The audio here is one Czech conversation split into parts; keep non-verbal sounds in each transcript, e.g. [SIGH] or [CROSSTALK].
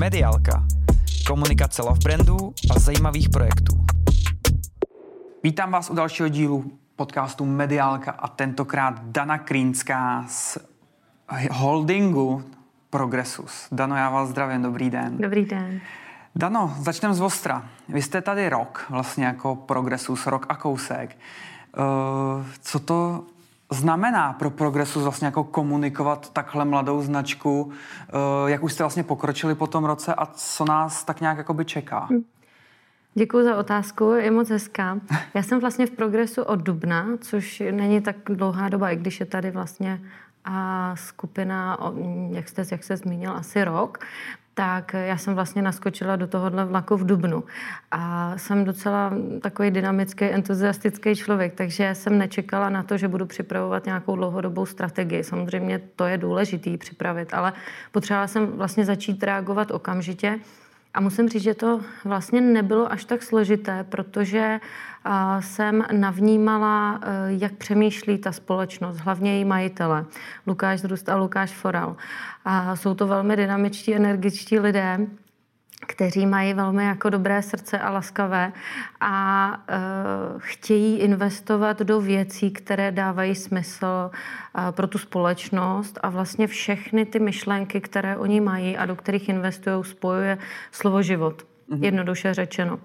Mediálka. Komunikace love brandů a zajímavých projektů. Vítám vás u dalšího dílu podcastu Mediálka a tentokrát Dana Krýnská z holdingu Progressus. Dano, já vás zdravím, dobrý den. Dobrý den. Dano, začneme z Ostra. Vy jste tady rok, vlastně jako Progressus, rok a kousek. Uh, co to znamená pro Progresus vlastně jako komunikovat takhle mladou značku? Uh, jak už jste vlastně pokročili po tom roce a co nás tak nějak jakoby čeká? Hm. Děkuji za otázku, je moc hezká. [LAUGHS] Já jsem vlastně v progresu od dubna, což není tak dlouhá doba, i když je tady vlastně a skupina, jak jste, jak jste zmínil, asi rok, tak já jsem vlastně naskočila do tohohle vlaku v Dubnu. A jsem docela takový dynamický, entuziastický člověk, takže jsem nečekala na to, že budu připravovat nějakou dlouhodobou strategii. Samozřejmě to je důležitý připravit, ale potřebovala jsem vlastně začít reagovat okamžitě. A musím říct, že to vlastně nebylo až tak složité, protože jsem navnímala, e, jak přemýšlí ta společnost, hlavně její majitele, Lukáš Zrust a Lukáš Foral. A jsou to velmi dynamičtí, energičtí lidé, kteří mají velmi jako dobré srdce a laskavé a e, chtějí investovat do věcí, které dávají smysl e, pro tu společnost a vlastně všechny ty myšlenky, které oni mají a do kterých investují, spojuje slovo život. Mm-hmm. Jednoduše řečeno.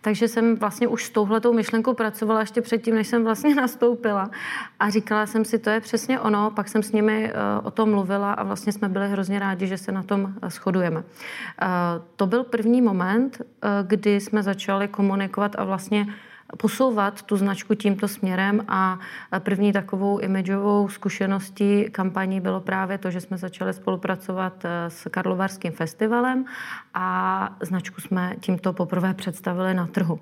Takže jsem vlastně už s touhletou myšlenkou pracovala ještě předtím, než jsem vlastně [LAUGHS] nastoupila. A říkala jsem si, to je přesně ono. Pak jsem s nimi uh, o tom mluvila a vlastně jsme byli hrozně rádi, že se na tom uh, shodujeme. Uh, to byl první moment, kdy jsme začali komunikovat a vlastně posouvat tu značku tímto směrem a první takovou imidžovou zkušeností kampaní bylo právě to, že jsme začali spolupracovat eh, s Karlovarským festivalem a značku jsme tímto poprvé představili na trhu.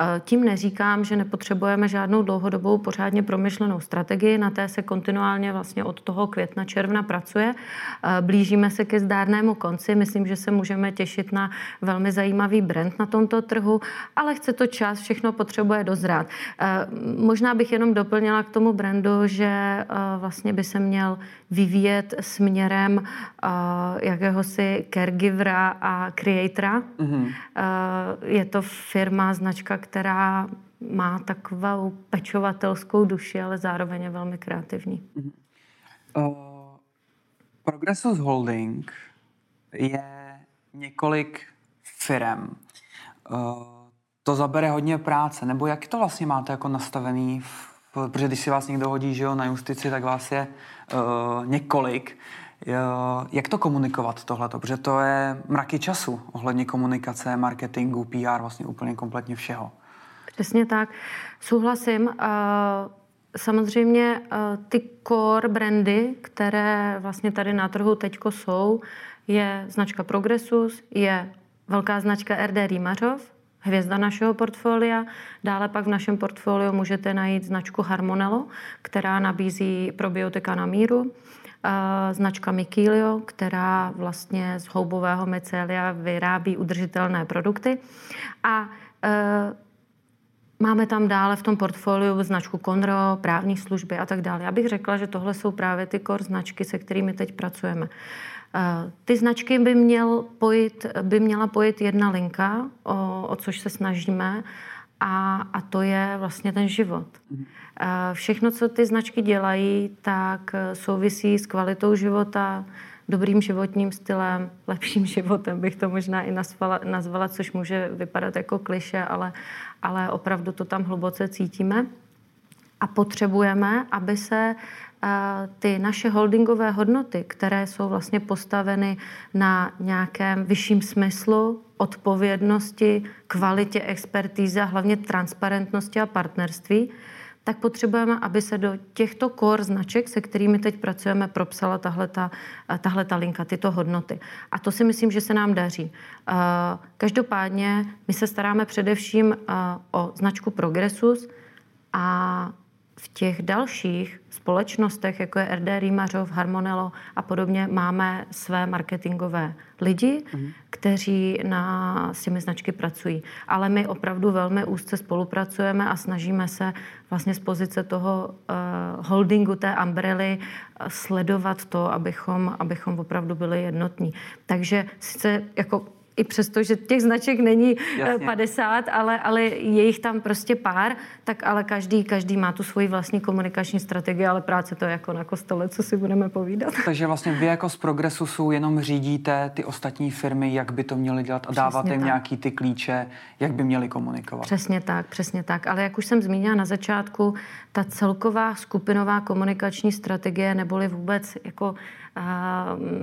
Eh, tím neříkám, že nepotřebujeme žádnou dlouhodobou pořádně promyšlenou strategii, na té se kontinuálně vlastně od toho května, června pracuje. Eh, blížíme se ke zdárnému konci, myslím, že se můžeme těšit na velmi zajímavý brand na tomto trhu, ale chce to čas, všechno potřebuje potřebuje dozrát. Eh, možná bych jenom doplnila k tomu brandu, že eh, vlastně by se měl vyvíjet směrem eh, jakéhosi caregivera a creatora. Mm-hmm. Je to firma, značka, která má takovou pečovatelskou duši, ale zároveň je velmi kreativní. Mm-hmm. Uh, Progressus Holding je několik firm. Uh, to zabere hodně práce, nebo jak to vlastně máte jako nastavený, protože když si vás někdo hodí že jo, na justici, tak vás je uh, několik. Jak to komunikovat tohleto? Protože to je mraky času ohledně komunikace, marketingu, PR, vlastně úplně kompletně všeho. Přesně tak. Souhlasím. Uh, samozřejmě uh, ty core brandy, které vlastně tady na trhu teďko jsou, je značka Progressus, je velká značka RD Rýmařov, hvězda našeho portfolia. Dále pak v našem portfoliu můžete najít značku Harmonello, která nabízí probiotika na míru. Značka Mikilio, která vlastně z houbového mycelia vyrábí udržitelné produkty. A e, Máme tam dále v tom portfoliu značku Conro, právní služby a tak dále. Já bych řekla, že tohle jsou právě ty core značky, se kterými teď pracujeme. Ty značky by, měl pojít, by měla pojít jedna linka, o, o což se snažíme, a, a to je vlastně ten život. Mhm. Všechno, co ty značky dělají, tak souvisí s kvalitou života, dobrým životním stylem, [LAUGHS] lepším životem bych to možná i nazvala, nazvala což může vypadat jako kliše, ale, ale opravdu to tam hluboce cítíme. A potřebujeme, aby se ty naše holdingové hodnoty, které jsou vlastně postaveny na nějakém vyšším smyslu, odpovědnosti, kvalitě expertízy a hlavně transparentnosti a partnerství, tak potřebujeme, aby se do těchto core značek, se kterými teď pracujeme, propsala tahle ta linka, tyto hodnoty. A to si myslím, že se nám daří. Každopádně my se staráme především o značku Progressus a v těch dalších společnostech, jako je RD Rýmařov, Harmonello a podobně, máme své marketingové lidi, mm. kteří na, s těmi značky pracují. Ale my opravdu velmi úzce spolupracujeme a snažíme se vlastně z pozice toho uh, holdingu té umbrely sledovat to, abychom, abychom opravdu byli jednotní. Takže sice jako i přesto, že těch značek není eh, Jasně. 50, ale, ale je jich tam prostě pár, tak ale každý, každý má tu svoji vlastní komunikační strategii, ale práce to je jako na kostele, co si budeme povídat. [LAUGHS] Takže vlastně vy jako z Progresusu jenom řídíte ty ostatní firmy, jak by to měly dělat a přesně dáváte jim nějaký ty klíče, jak by měli komunikovat. Přesně tak, přesně tak. Ale jak už jsem zmínila na začátku, ta celková skupinová komunikační strategie neboli vůbec jako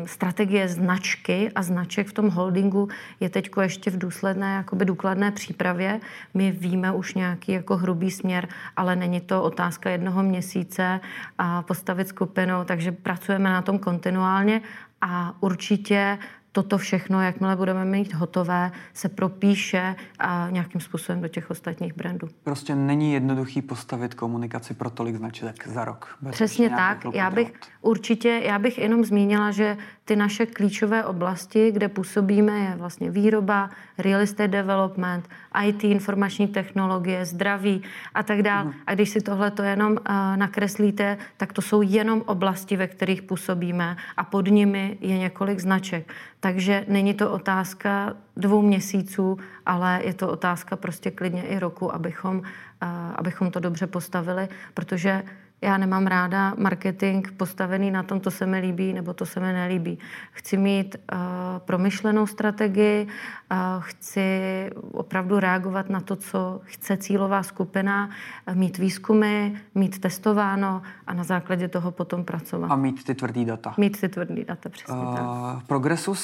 strategie značky a značek v tom holdingu je teď ještě v důsledné, jakoby důkladné přípravě. My víme už nějaký jako hrubý směr, ale není to otázka jednoho měsíce a postavit skupinu, takže pracujeme na tom kontinuálně a určitě toto všechno, jakmile budeme mít hotové, se propíše a nějakým způsobem do těch ostatních brandů. Prostě není jednoduchý postavit komunikaci pro tolik značek za rok. Přesně tak. Já bych určitě, já bych jenom zmínila, že ty naše klíčové oblasti, kde působíme, je vlastně výroba, real estate development, IT, informační technologie, zdraví a tak dále. Mm. A když si tohle to jenom uh, nakreslíte, tak to jsou jenom oblasti, ve kterých působíme a pod nimi je několik značek. Takže není to otázka dvou měsíců, ale je to otázka prostě klidně i roku, abychom, uh, abychom to dobře postavili, protože já nemám ráda marketing postavený na tom, to se mi líbí nebo to se mi nelíbí. Chci mít uh, promyšlenou strategii, uh, chci opravdu reagovat na to, co chce cílová skupina, uh, mít výzkumy, mít testováno a na základě toho potom pracovat. A mít ty tvrdý data. Mít ty tvrdý data, přesně uh, tak. Progresu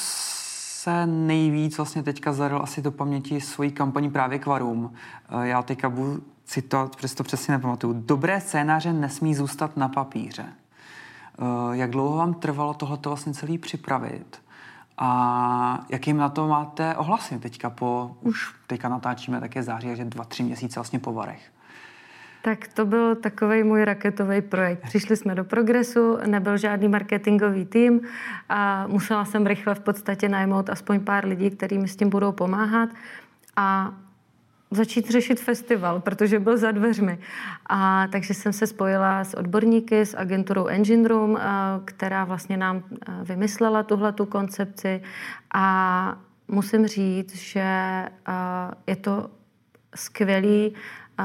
se nejvíc vlastně teďka zadal asi do paměti svojí kampaní právě Kvarum. Já teďka budu citovat, přesto přesně nepamatuju. Dobré scénáře nesmí zůstat na papíře. Eh, jak dlouho vám trvalo tohleto vlastně celý připravit? A jakým na to máte ohlasy teďka po, už teďka natáčíme také září, takže dva, tři měsíce vlastně po varech? Tak to byl takový můj raketový projekt. Přišli jsme do progresu, nebyl žádný marketingový tým a musela jsem rychle v podstatě najmout aspoň pár lidí, kteří mi s tím budou pomáhat. A začít řešit festival, protože byl za dveřmi. A takže jsem se spojila s odborníky, s agenturou Engine Room, eh, která vlastně nám eh, vymyslela tuhle tu koncepci a musím říct, že eh, je to skvělý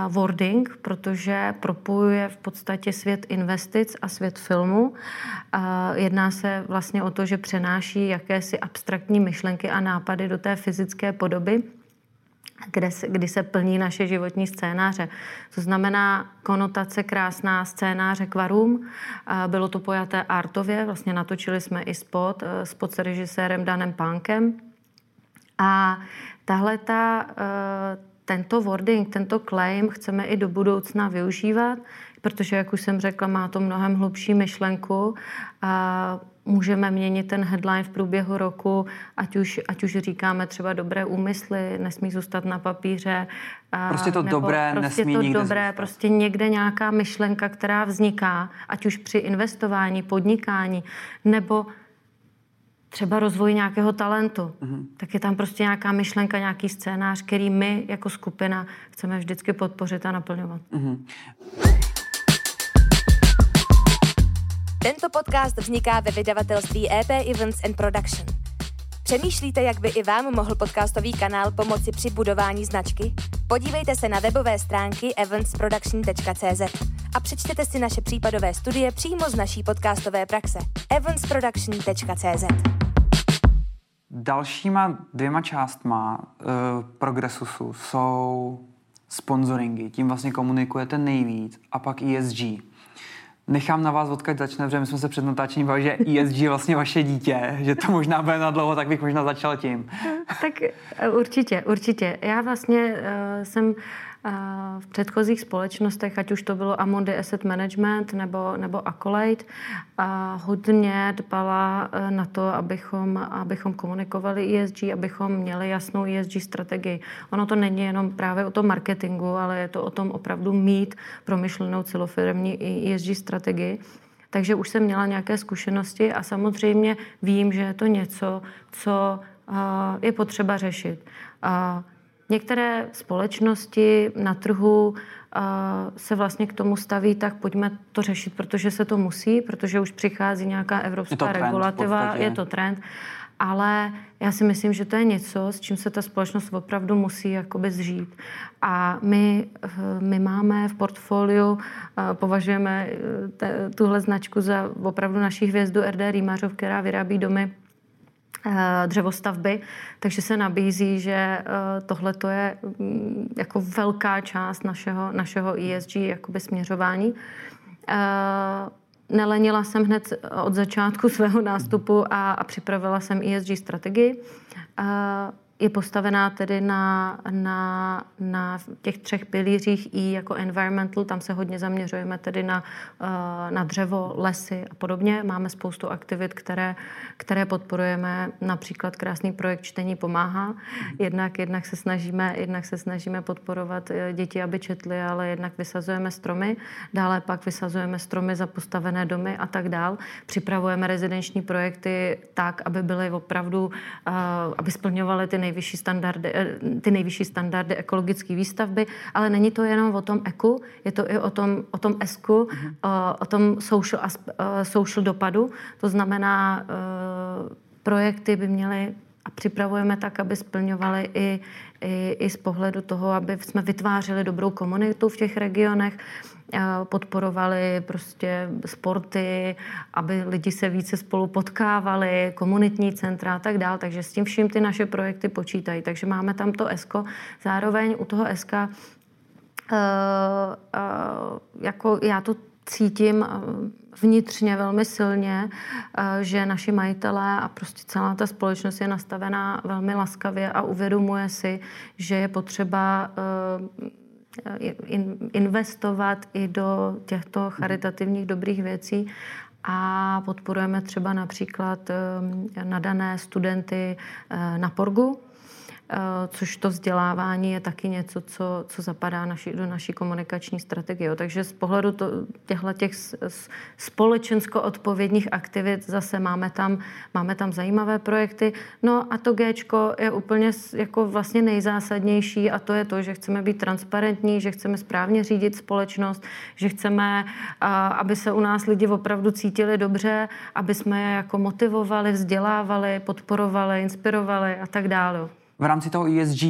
wording, protože propojuje v podstatě svět investic a svět filmu. Jedná se vlastně o to, že přenáší jakési abstraktní myšlenky a nápady do té fyzické podoby kde se, kdy se plní naše životní scénáře. To znamená konotace krásná scénáře kvarům. Bylo to pojaté artově, vlastně natočili jsme i spot, eh, spot s režisérem Danem Pánkem. A tahle ta, eh, tento wording, tento claim chceme i do budoucna využívat, protože, jak už jsem řekla, má to mnohem hlubší myšlenku. A můžeme měnit ten headline v průběhu roku, ať už, ať už říkáme třeba dobré úmysly, nesmí zůstat na papíře. Prostě to nebo dobré prostě nesmí to nikde dobré, zůstat. prostě někde nějaká myšlenka, která vzniká, ať už při investování, podnikání, nebo třeba rozvoj nějakého talentu, mm-hmm. tak je tam prostě nějaká myšlenka, nějaký scénář, který my jako skupina chceme vždycky podpořit a naplňovat. Mm-hmm. Tento podcast vzniká ve vydavatelství EP Events and Production. Přemýšlíte, jak by i vám mohl podcastový kanál pomoci při budování značky? Podívejte se na webové stránky eventsproduction.cz a přečtěte si naše případové studie přímo z naší podcastové praxe. eventsproduction.cz Dalšíma dvěma částma uh, Progressusu jsou sponsoringy. Tím vlastně komunikujete nejvíc. A pak ESG. Nechám na vás, odkud začne, protože my jsme se před natáčením bavili, že ESG je vlastně vaše dítě, že to možná bude na dlouho, tak bych možná začal tím. Tak eh, určitě, určitě. Já vlastně uh, jsem v předchozích společnostech, ať už to bylo Amundi Asset Management nebo, nebo Accolade, a hodně dbala e, na to, abychom, abychom komunikovali ESG, abychom měli jasnou ESG strategii. Ono to není jenom právě o tom marketingu, ale je to o tom opravdu mít promyšlenou celofirmní ESG strategii. Takže už jsem měla nějaké zkušenosti a samozřejmě vím, že je to něco, co je potřeba řešit. Některé společnosti na trhu se vlastně k tomu staví, tak pojďme to řešit, protože se to musí, protože už přichází nějaká evropská je regulativa, je to trend. Ale já si myslím, že to je něco, s čím se ta společnost opravdu musí jakoby zžít. A my, my máme v portfoliu, považujeme e, tuhle značku za opravdu naší hvězdu RD Rýmařov, která vyrábí domy Eh, dřevostavby, takže se nabízí, že eh, tohle to je mm, jako velká část našeho, našeho ESG jakoby směřování. Eh, nelenila jsem hned od začátku [LAUGHS] svého nástupu a, a připravila jsem ESG strategii je postavená tedy na, na, na těch třech pilířích i jako environmental, tam se hodně zaměřujeme tedy na, eh, na dřevo, lesy a podobně. Máme spoustu aktivit, které, které podporujeme, například krásný projekt Čtení pomáhá. Jednak, jednak, se snažíme, jednak se snažíme podporovat eh, děti, aby četli, ale jednak vysazujeme stromy, dále pak vysazujeme stromy za postavené domy a tak dál. Připravujeme rezidenční projekty tak, aby byly opravdu, eh, aby splňovaly ty nejvyšší standardy, eh, ty nejvyšší standardy ekologické výstavby, ale není to jenom o tom eku, je to i o tom, o tom esku, mm-hmm. o, o tom social, eh, social dopadu. To znamená, projekty by měly a připravujeme tak, aby splňovaly i, i, i z pohledu toho, aby jsme vytvářeli dobrou komunitu v těch regionech, podporovali prostě sporty, aby lidi se více spolu potkávali, komunitní centra a tak dále. Takže s tím vším ty naše projekty počítají. Takže máme tam to ESKO. Zároveň u toho ESKA uh, uh, jako já to cítím vnitřně velmi silně, že naši majitelé a prostě celá ta společnost je nastavená velmi laskavě a uvědomuje si, že je potřeba investovat i do těchto charitativních dobrých věcí. A podporujeme třeba například nadané studenty eh, na Porgu, Eh, což to vzdělávání je taky něco, co, co zapadá naši, do naší komunikační strategie. Takže z pohledu to, těchto těch společensko odpovědných aktivit zase máme tam, máme tam zajímavé projekty. No a to G je úplně jako vlastně nejzásadnější a to je to, že chceme být transparentní, že chceme správně řídit společnost, že chceme, aby se u nás lidi opravdu cítili dobře, aby jsme je jako motivovali, vzdělávali, podporovali, inspirovali a tak dále v rámci toho ESG,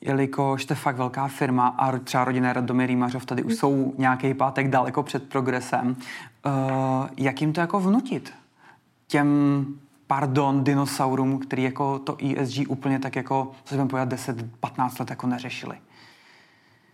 jelikož jste fakt velká firma a třeba rodinné Radomir Rýmařov tady už jsou nějaký pátek daleko před progresem, uh, jak jim to jako vnutit? Těm pardon, dinosaurům, který jako to ESG úplně tak jako, co jsme pojat 10-15 let jako neřešili?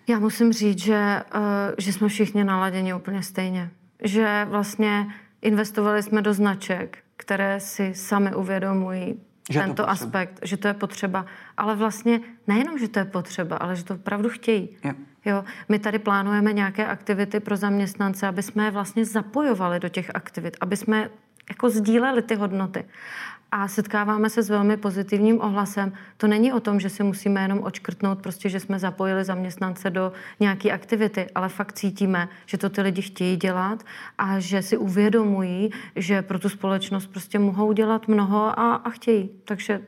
Já musím říct, že, uh, že jsme všichni naladěni úplně stejně. Že vlastně investovali jsme do značek, které si sami uvědomují že tento to aspekt, že to je potřeba. Ale vlastně nejenom, že to je potřeba, ale že to opravdu chtějí. Je. Jo, my tady plánujeme nějaké aktivity pro zaměstnance, aby jsme je vlastně zapojovali do těch aktivit, aby jsme jako sdíleli ty hodnoty a setkáváme se s velmi pozitivním ohlasem. To není o tom, že si musíme jenom očkrtnout, prostě, že jsme zapojili zaměstnance do nějaké aktivity, ale fakt cítíme, že to ty lidi chtějí dělat a že si uvědomují, že pro tu společnost prostě mohou dělat mnoho a, a chtějí. Takže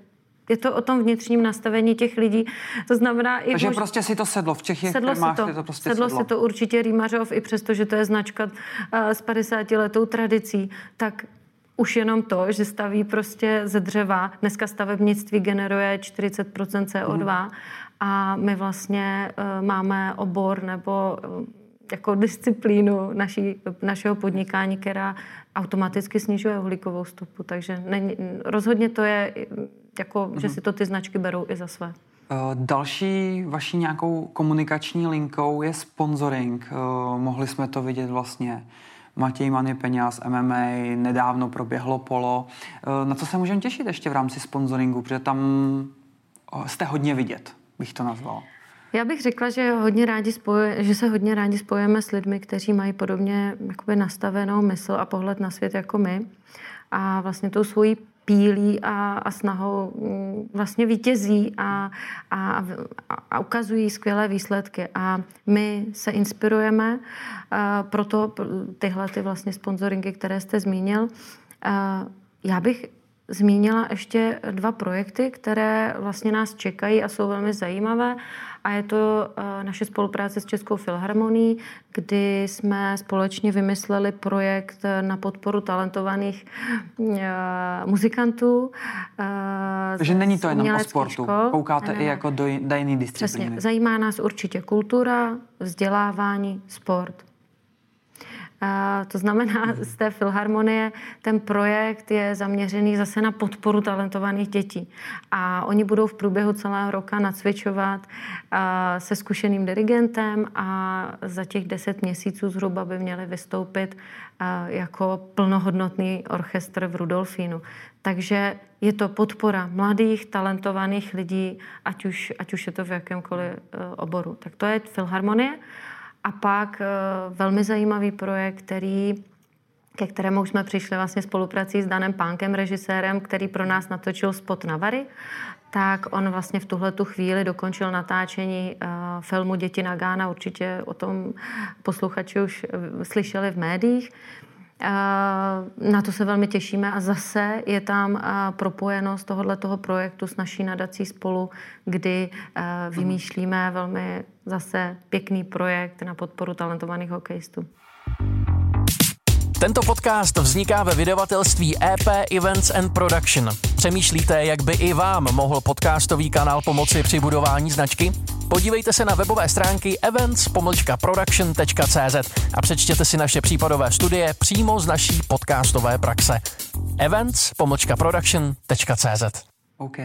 je to o tom vnitřním nastavení těch lidí. To znamená i... Takže mož... prostě si to sedlo v Čechách, sedlo si to, to prostě sedlo, sedlo. si to určitě Rýmařov, i přesto, že to je značka uh, s 50 letou tradicí, tak už jenom to, že staví prostě ze dřeva, dneska stavebnictví generuje 40% CO2 mm. a my vlastně uh, máme obor nebo uh, jako disciplínu naší, našeho podnikání, která automaticky snižuje uhlíkovou stopu. Takže není, rozhodně to je, jako, mm. že si to ty značky berou i za své. Eh, další vaší nějakou komunikační linkou je sponsoring. Mohli jsme to vidět vlastně Matěj Many Peňaz, MMA, nedávno proběhlo polo. Eh, na co se můžeme těšit ještě v rámci sponsoringu, protože tam eh, jste hodně vidět, bych to nazval. Já bych řekla, že, hodně rádi spojuje, že se hodně rádi spojujeme s lidmi, kteří mají podobně jakoby nastavenou mysl a pohled na svět jako my. A vlastně tou svojí pílí a, a snahou mm, vlastně vítězí a, a, a ukazují skvělé výsledky. A my se inspirujeme, a proto tyhle ty vlastně sponsoringy, které jste zmínil. A já bych zmínila ještě dva projekty, které vlastně nás čekají a jsou velmi zajímavé. A je to eh, naše spolupráce s Českou filharmonií, kdy jsme společně vymysleli projekt na podporu talentovaných uh, muzikantů. Takže není to jenom o sportu, škol. koukáte ne, ne. i jako do, do jiné disciplíny. Přesně, zajímá nás určitě kultura, vzdělávání, sport. To znamená, z té filharmonie ten projekt je zaměřený zase na podporu talentovaných dětí. A oni budou v průběhu celého roka nacvičovat se zkušeným dirigentem a za těch deset měsíců zhruba by měli vystoupit jako plnohodnotný orchestr v Rudolfínu. Takže je to podpora mladých, talentovaných lidí, ať už, ať už je to v jakémkoliv e, oboru. Tak to je filharmonie. A pak eh, velmi zajímavý projekt, který ke kterému jsme přišli vlastně spoluprací s Danem Pánkem, režisérem, který pro nás natočil spot na Vary, tak on vlastně v tuhle tu chvíli dokončil natáčení uh, filmu Děti na Gána. Určitě o tom posluchači už uh, slyšeli v médiích. Na to se velmi těšíme a zase je tam propojenost tohoto toho projektu s naší nadací spolu, kdy vymýšlíme velmi zase pěkný projekt na podporu talentovaných hokejistů. Tento podcast vzniká ve vydavatelství EP Events and Production. Přemýšlíte, jak by i vám mohl podcastový kanál pomoci při budování značky? Podívejte se na webové stránky events-production.cz a přečtěte si naše případové studie přímo z naší podcastové praxe. events-production.cz OK.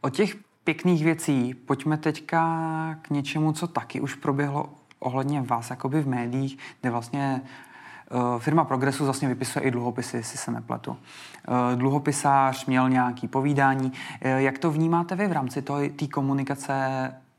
O těch pěkných věcí pojďme teďka k něčemu, co taky už proběhlo ohledně vás jakoby v médiích, kde vlastně Eh, firma Progressu vlastně vypisuje i dluhopisy, jestli se nepletu. Eh, dluhopisář měl nějaký povídání. Eh, jak to vnímáte vy v rámci té komunikace,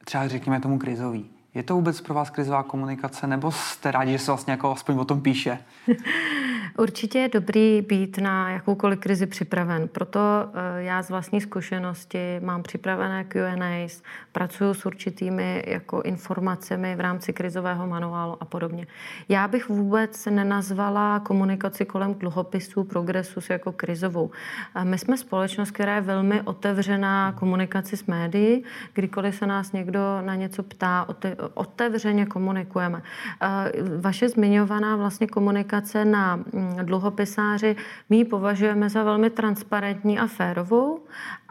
třeba řekněme tomu krizový? Je to vůbec pro vás krizová komunikace, nebo jste rádi, že se vlastně jako aspoň o tom píše? [LAUGHS] Určitě je dobrý být na jakoukoliv krizi připraven. Proto eh, já z vlastní zkušenosti mám připravené Q&As, pracuji s určitými jako informacemi v rámci krizového manuálu a podobně. Já bych vůbec nenazvala komunikaci kolem dluhopisů progresu jako krizovou. Eh, my jsme společnost, která je velmi otevřená komunikaci s médií. Kdykoliv se nás někdo na něco ptá, otevřeně komunikujeme. Eh, vaše zmiňovaná vlastně komunikace na dluhopisáři, my ji považujeme za velmi transparentní a férovou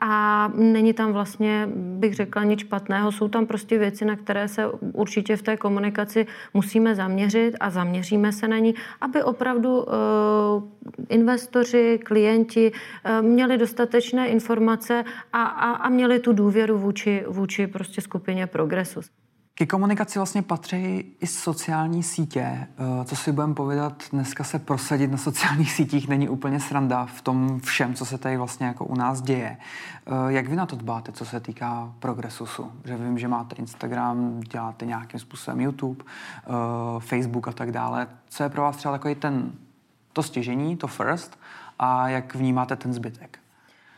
a není tam vlastně, bych řekla, nic špatného. Jsou tam prostě věci, na které se určitě v té komunikaci musíme zaměřit a zaměříme se na ní, aby opravdu uh, investoři, klienti uh, měli dostatečné informace a, a, a měli tu důvěru vůči, vůči prostě skupině Progresu. Ke komunikaci vlastně patří i sociální sítě. Eh, co si budeme povědat, dneska se prosadit na sociálních sítích není úplně sranda v tom všem, co se tady vlastně jako u nás děje. Eh, jak vy na to dbáte, co se týká progresusu? Že vím, že máte Instagram, děláte nějakým způsobem YouTube, eh, Facebook a tak dále. Co je pro vás třeba takový ten, to stěžení, to first a jak vnímáte ten zbytek?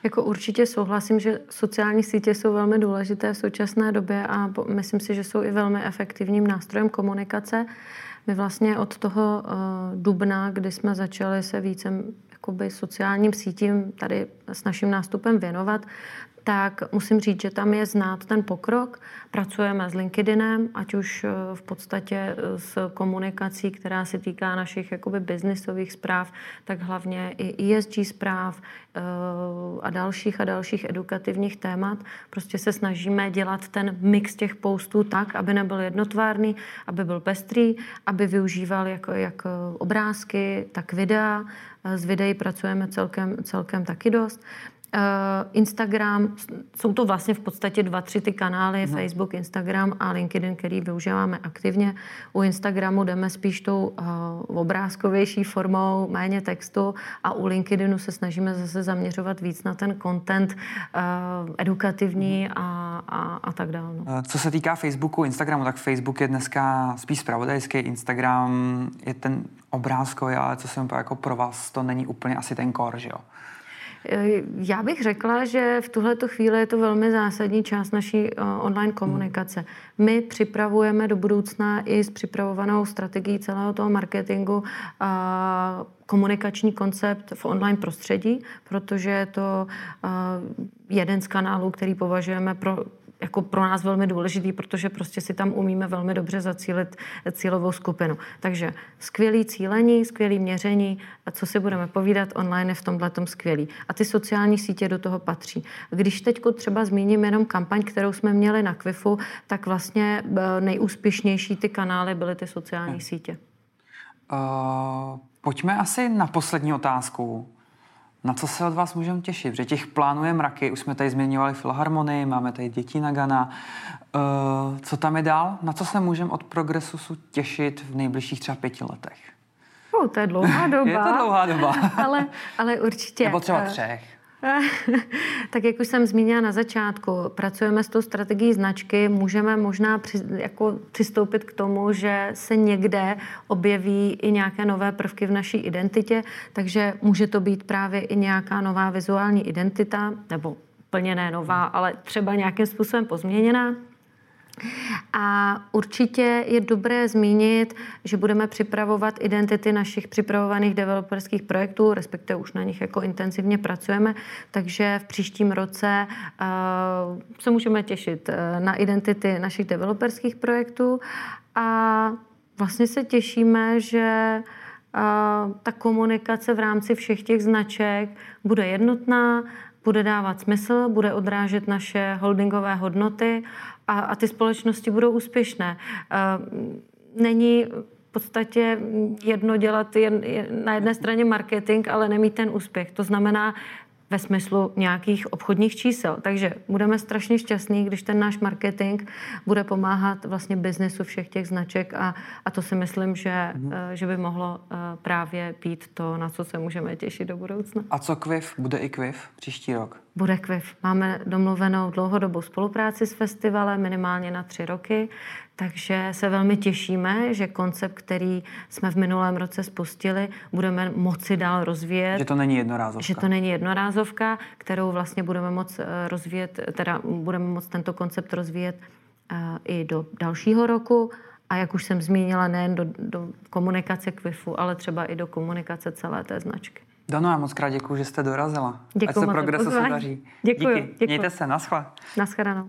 Jako určitě souhlasím, že sociální sítě jsou velmi důležité v současné době a myslím si, že jsou i velmi efektivním nástrojem komunikace. My vlastně od toho uh, dubna, kdy jsme začali se více jakoby sociálním sítím tady s naším nástupem věnovat, tak musím říct, že tam je znát ten pokrok. Pracujeme s LinkedInem, ať už eh, v podstatě eh, s komunikací, která se týká našich jakoby biznisových zpráv, tak hlavně i ESG zpráv eh, a dalších a dalších edukativních témat. Prostě se snažíme dělat ten mix těch postů tak, aby nebyl jednotvárný, aby byl pestrý, aby využíval jak, jak obrázky, tak videa. S videí pracujeme celkem, celkem taky dost. Uh, Instagram, jsou to vlastně v podstatě dva, tři ty kanály, no. Facebook, Instagram a LinkedIn, který využíváme aktivně. U Instagramu jdeme spíš tou uh, obrázkovější formou, méně textu a u LinkedInu se snažíme zase zaměřovat víc na ten content uh, edukativní a, a, a tak dále. No. Co se týká Facebooku, Instagramu, tak Facebook je dneska spíš spravodajský, Instagram je ten obrázkový, ale co jsem jako pro vás, to není úplně asi ten core, že jo? Já bych řekla, že v tuhle chvíli je to velmi zásadní část naší online komunikace. My připravujeme do budoucna i s připravovanou strategií celého toho marketingu komunikační koncept v online prostředí, protože je to jeden z kanálů, který považujeme pro jako pro nás velmi důležitý, protože prostě si tam umíme velmi dobře zacílit cílovou skupinu. Takže skvělý cílení, skvělý měření, a co si budeme povídat, online je v tomhle tom skvělý. A ty sociální sítě do toho patří. Když teď třeba zmíním jenom kampaň, kterou jsme měli na Kvifu, tak vlastně eh, nejúspěšnější ty kanály byly ty sociální hmm. sítě. Uh, pojďme asi na poslední otázku. Na co se od vás můžeme těšit? Protože těch plánů je mraky, už jsme tady zmiňovali filharmonii, máme tady děti na Gana. Uh, co tam je dál? Na co se můžeme od Progresusu těšit v nejbližších třeba pěti letech? Oh, to je dlouhá doba. [LAUGHS] je to dlouhá doba. [LAUGHS] ale, ale určitě. Nebo třeba eh, třech. [LAUGHS] tak jak už jsem zmínila na začátku, pracujeme s tou strategií značky, můžeme možná při, jako přistoupit k tomu, že se někde objeví i nějaké nové prvky v naší identitě, takže může to být právě i nějaká nová vizuální identita, nebo plně ne nová, ale třeba nějakým způsobem pozměněná. A určitě je dobré zmínit, že budeme připravovat identity našich připravovaných developerských projektů, respektive už na nich jako intenzivně pracujeme, takže v příštím roce uh, se můžeme těšit uh, na identity našich developerských projektů. A vlastně se těšíme, že uh, ta komunikace v rámci všech těch značek bude jednotná, bude dávat smysl, bude odrážet naše holdingové hodnoty a, a ty společnosti budou úspěšné. Není v podstatě jedno dělat jen, na jedné straně marketing, ale nemít ten úspěch. To znamená ve smyslu nějakých obchodních čísel. Takže budeme strašně šťastní, když ten náš marketing bude pomáhat vlastně biznesu všech těch značek a, a to si myslím, že, mm. že by mohlo eh, právě být to, na co se můžeme těšit do budoucna. A co KVIF? Bude i KVIF příští rok? Bude KVIF. Máme domluvenou dlouhodobou spolupráci s festivalem, minimálně na tři roky, takže se velmi těšíme, že koncept, který jsme v minulém roce spustili, budeme moci dál rozvíjet. Že to není jednorázovka. Že to není jednorázovka, kterou vlastně budeme moc eh, rozvíjet, teda budeme moc tento koncept rozvíjet eh, i do dalšího roku. A jak už jsem zmínila, nejen do, do komunikace Quifu, ale třeba i do komunikace celé té značky. Dano, já moc krát děkuji, že jste dorazila. Děkuji Ať se progresu se daří. Děkuji. Díky. Děkuji. Mějte se, naschle. Naschledanou.